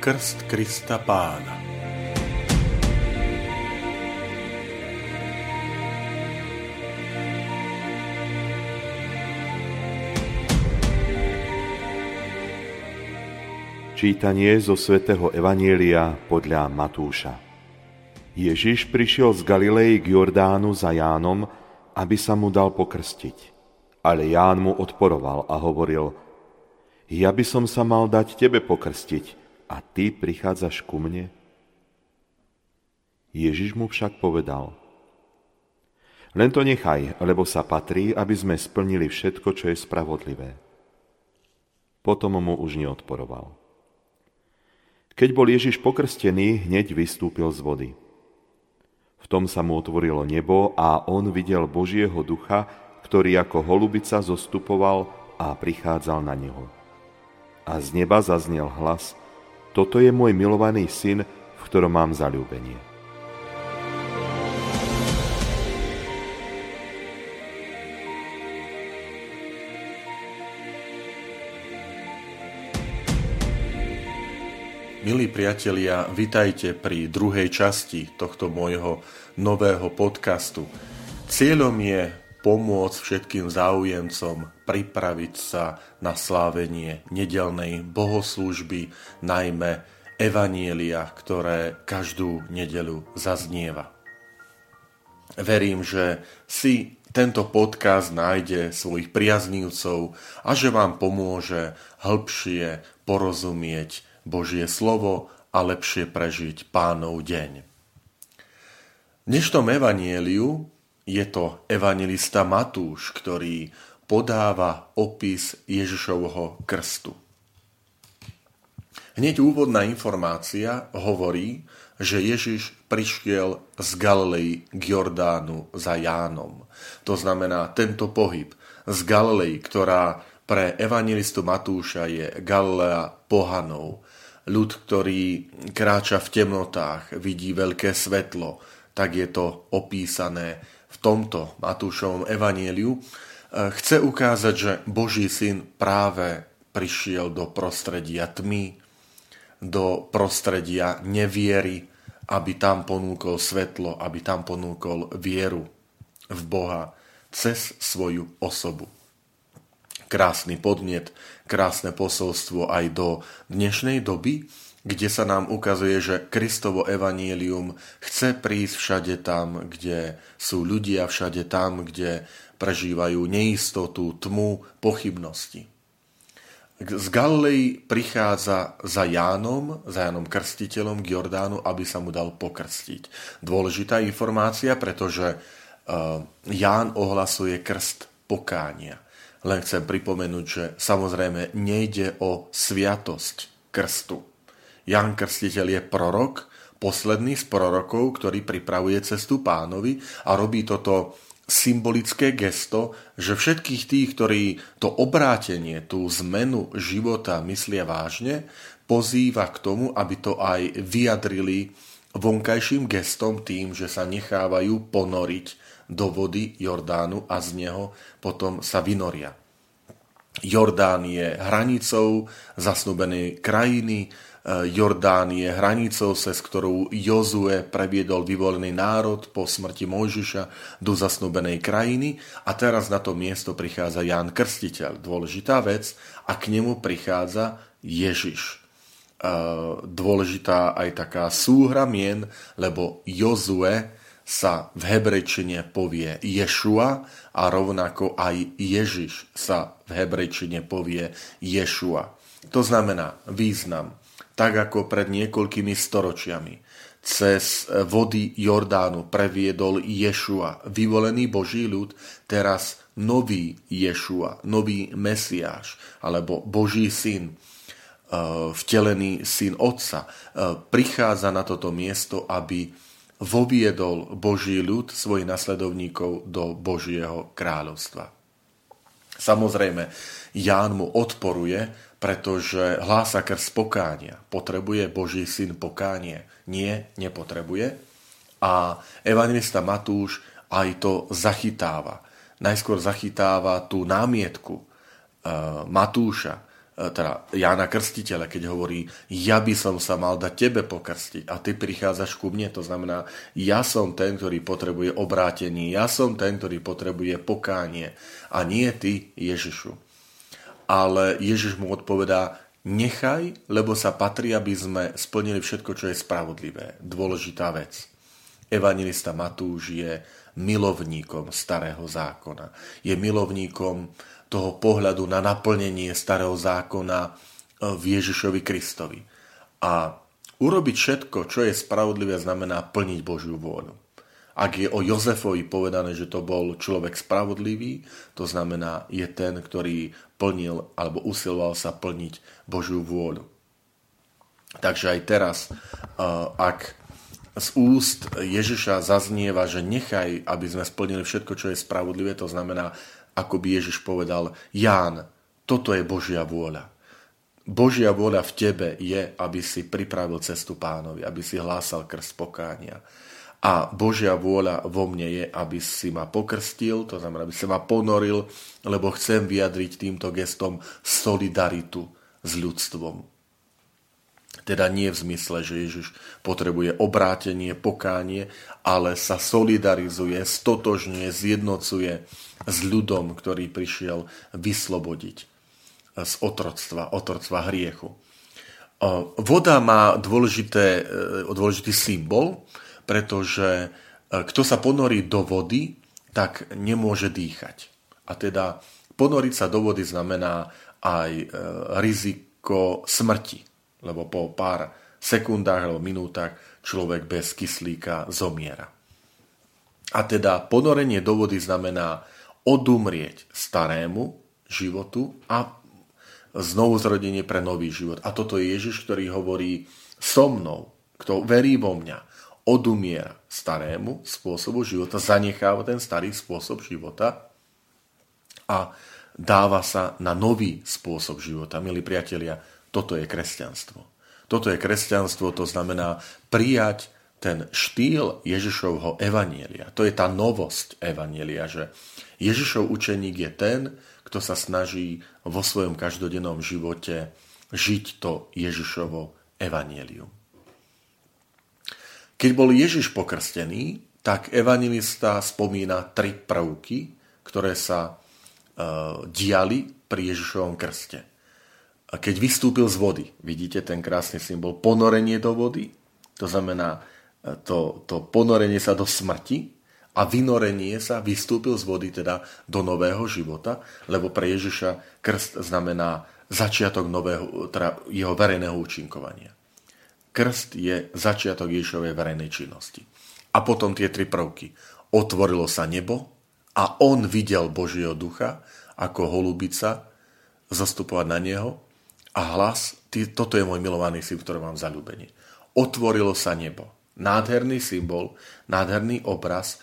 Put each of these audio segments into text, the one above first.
Krst Krista Pána. Čítanie zo svätého Evanielia podľa Matúša. Ježiš prišiel z Galilei k Jordánu za Jánom, aby sa mu dal pokrstiť. Ale Ján mu odporoval a hovoril, ja by som sa mal dať tebe pokrstiť, a ty prichádzaš ku mne? Ježiš mu však povedal, len to nechaj, lebo sa patrí, aby sme splnili všetko, čo je spravodlivé. Potom mu už neodporoval. Keď bol Ježiš pokrstený, hneď vystúpil z vody. V tom sa mu otvorilo nebo a on videl Božieho ducha, ktorý ako holubica zostupoval a prichádzal na neho. A z neba zaznel hlas – toto je môj milovaný syn, v ktorom mám zalúbenie. Milí priatelia, vitajte pri druhej časti tohto môjho nového podcastu. Cieľom je pomôcť všetkým záujemcom pripraviť sa na slávenie nedelnej bohoslúžby, najmä evanielia, ktoré každú nedelu zaznieva. Verím, že si tento podcast nájde svojich priaznívcov a že vám pomôže hĺbšie porozumieť Božie slovo a lepšie prežiť pánov deň. V dnešnom evanieliu je to evangelista Matúš, ktorý podáva opis Ježišovho krstu. Hneď úvodná informácia hovorí, že Ježiš prišiel z Galilei k Jordánu za Jánom. To znamená, tento pohyb z Galilei, ktorá pre evangelistu Matúša je Galilea pohanov, ľud, ktorý kráča v temnotách, vidí veľké svetlo, tak je to opísané v tomto Matúšovom evanieliu, e, chce ukázať, že Boží syn práve prišiel do prostredia tmy, do prostredia neviery, aby tam ponúkol svetlo, aby tam ponúkol vieru v Boha cez svoju osobu. Krásny podnet, krásne posolstvo aj do dnešnej doby, kde sa nám ukazuje, že Kristovo evanílium chce prísť všade tam, kde sú ľudia, všade tam, kde prežívajú neistotu, tmu, pochybnosti. Z Galilei prichádza za Jánom, za Jánom Krstiteľom k Jordánu, aby sa mu dal pokrstiť. Dôležitá informácia, pretože uh, Ján ohlasuje krst pokánia. Len chcem pripomenúť, že samozrejme nejde o sviatosť krstu Jan Krstiteľ je prorok, posledný z prorokov, ktorý pripravuje cestu pánovi a robí toto symbolické gesto, že všetkých tých, ktorí to obrátenie, tú zmenu života myslia vážne, pozýva k tomu, aby to aj vyjadrili vonkajším gestom tým, že sa nechávajú ponoriť do vody Jordánu a z neho potom sa vynoria. Jordán je hranicou zasnubenej krajiny, Jordán je hranicou, cez ktorú Jozue previedol vyvolený národ po smrti Mojžiša do zasnúbenej krajiny a teraz na to miesto prichádza Ján Krstiteľ. Dôležitá vec a k nemu prichádza Ježiš. Dôležitá aj taká súhra mien, lebo Jozue sa v hebrejčine povie Ješua a rovnako aj Ježiš sa v hebrejčine povie Ješua. To znamená význam tak ako pred niekoľkými storočiami. Cez vody Jordánu previedol Ješua, vyvolený Boží ľud, teraz nový Ješua, nový Mesiáš, alebo Boží syn, vtelený syn Otca, prichádza na toto miesto, aby voviedol Boží ľud, svojich nasledovníkov do Božieho kráľovstva. Samozrejme, Ján mu odporuje, pretože hlása krst pokánia. Potrebuje Boží syn pokánie? Nie, nepotrebuje. A evangelista Matúš aj to zachytáva. Najskôr zachytáva tú námietku e, Matúša, teda Jána Krstiteľa, keď hovorí, ja by som sa mal dať tebe pokrstiť a ty prichádzaš ku mne, to znamená, ja som ten, ktorý potrebuje obrátenie, ja som ten, ktorý potrebuje pokánie a nie ty, Ježišu. Ale Ježiš mu odpovedá, nechaj, lebo sa patrí, aby sme splnili všetko, čo je spravodlivé. Dôležitá vec. Evangelista Matúš je milovníkom starého zákona. Je milovníkom toho pohľadu na naplnenie starého zákona e, v Ježišovi Kristovi. A urobiť všetko, čo je spravodlivé, znamená plniť Božiu vôľu. Ak je o Jozefovi povedané, že to bol človek spravodlivý, to znamená, je ten, ktorý plnil alebo usiloval sa plniť Božiu vôľu. Takže aj teraz, e, ak z úst Ježiša zaznieva, že nechaj, aby sme splnili všetko, čo je spravodlivé, to znamená, ako by Ježiš povedal, Ján, toto je Božia vôľa. Božia vôľa v tebe je, aby si pripravil cestu pánovi, aby si hlásal krst pokánia. A Božia vôľa vo mne je, aby si ma pokrstil, to znamená, aby si ma ponoril, lebo chcem vyjadriť týmto gestom solidaritu s ľudstvom. Teda nie v zmysle, že Ježiš potrebuje obrátenie, pokánie, ale sa solidarizuje, stotožňuje, zjednocuje s ľudom, ktorý prišiel vyslobodiť z otroctva, otroctva hriechu. Voda má dôležité, e, dôležitý symbol, pretože e, kto sa ponorí do vody, tak nemôže dýchať. A teda ponoriť sa do vody znamená aj e, riziko smrti, lebo po pár sekundách alebo minútach človek bez kyslíka zomiera. A teda ponorenie do vody znamená odumrieť starému životu a znovu zrodenie pre nový život. A toto je Ježiš, ktorý hovorí so mnou, kto verí vo mňa, odumiera starému spôsobu života, zanecháva ten starý spôsob života a dáva sa na nový spôsob života. Milí priatelia, toto je kresťanstvo. Toto je kresťanstvo, to znamená prijať ten štýl Ježišovho evanielia. To je tá novosť evanielia, že Ježišov učeník je ten, kto sa snaží vo svojom každodennom živote žiť to Ježišovo evanielium. Keď bol Ježiš pokrstený, tak evangelista spomína tri prvky, ktoré sa e, diali pri Ježišovom krste. A keď vystúpil z vody, vidíte ten krásny symbol, ponorenie do vody, to znamená e, to, to ponorenie sa do smrti, a vynorenie sa vystúpil z vody teda do nového života, lebo pre Ježiša krst znamená začiatok nového, teda jeho verejného účinkovania. Krst je začiatok Ježišovej verejnej činnosti. A potom tie tri prvky. Otvorilo sa nebo a on videl Božieho ducha ako holubica zastupovať na neho a hlas, ty, toto je môj milovaný syn, ktorý mám zalúbenie. Otvorilo sa nebo. Nádherný symbol, nádherný obraz,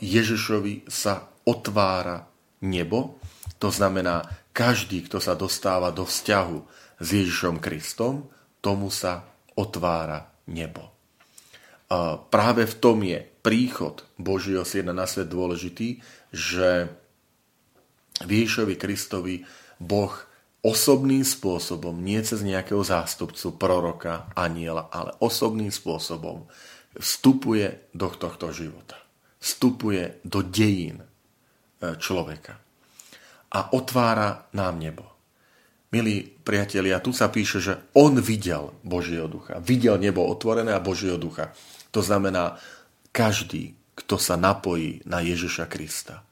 Ježišovi sa otvára nebo, to znamená, každý, kto sa dostáva do vzťahu s Ježišom Kristom, tomu sa otvára nebo. Práve v tom je príchod Božieho syna na svet dôležitý, že v Ježišovi Kristovi Boh osobným spôsobom, nie cez nejakého zástupcu, proroka, aniela, ale osobným spôsobom vstupuje do tohto života vstupuje do dejín e, človeka a otvára nám nebo. Milí priatelia, tu sa píše, že on videl Božieho ducha. Videl nebo otvorené a Božieho ducha. To znamená, každý, kto sa napojí na Ježiša Krista,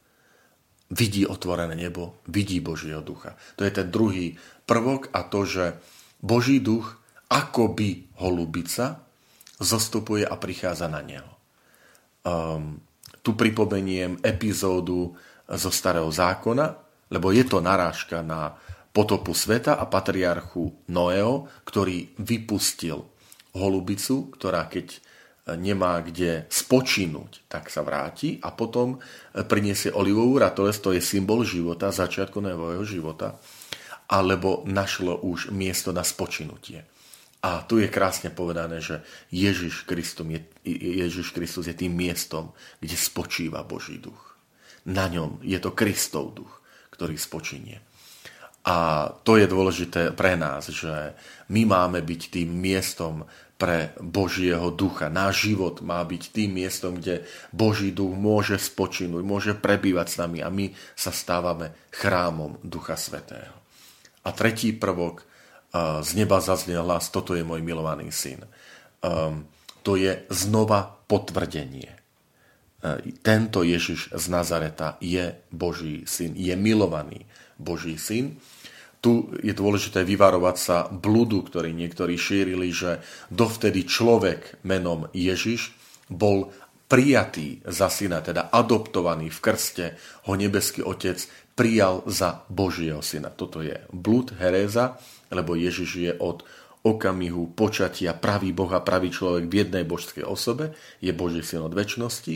vidí otvorené nebo, vidí Božieho ducha. To je ten druhý prvok a to, že Boží duch akoby holubica zostupuje a prichádza na neho. Um, tu pripomeniem epizódu zo Starého zákona, lebo je to narážka na potopu sveta a patriarchu Noeo, ktorý vypustil holubicu, ktorá keď nemá kde spočinúť, tak sa vráti a potom priniesie olivovú ratolesť, to je symbol života, začiatku nového života, alebo našlo už miesto na spočinutie. A tu je krásne povedané, že Ježiš, Kristus je, Ježiš Kristus je tým miestom, kde spočíva Boží duch. Na ňom je to Kristov duch, ktorý spočinie. A to je dôležité pre nás, že my máme byť tým miestom pre Božieho ducha. Náš život má byť tým miestom, kde Boží duch môže spočinúť, môže prebývať s nami a my sa stávame chrámom Ducha Svetého. A tretí prvok, z neba zaznel hlas, toto je môj milovaný syn. Um, to je znova potvrdenie. Uh, tento Ježiš z Nazareta je Boží syn, je milovaný Boží syn. Tu je dôležité vyvarovať sa bludu, ktorý niektorí šírili, že dovtedy človek menom Ježiš bol prijatý za syna, teda adoptovaný v krste, ho nebeský otec prijal za Božieho syna. Toto je blud, heréza, lebo Ježiš je od okamihu počatia pravý Boh a pravý človek v jednej božskej osobe, je Boží syn od väčšnosti,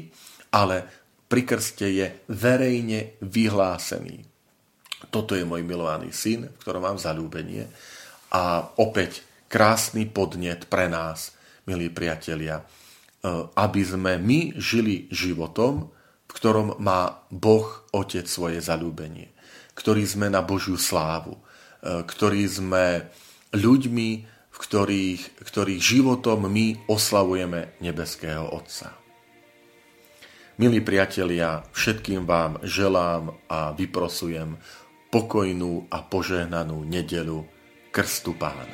ale pri krste je verejne vyhlásený. Toto je môj milovaný syn, v ktorom mám zalúbenie. A opäť krásny podnet pre nás, milí priatelia, e, aby sme my žili životom, v ktorom má Boh Otec svoje zalúbenie, ktorý sme na Božiu slávu, E, ktorí sme ľuďmi, v ktorých, ktorých životom my oslavujeme nebeského Otca. Milí priatelia, všetkým vám želám a vyprosujem pokojnú a požehnanú nedelu Krstu Pána.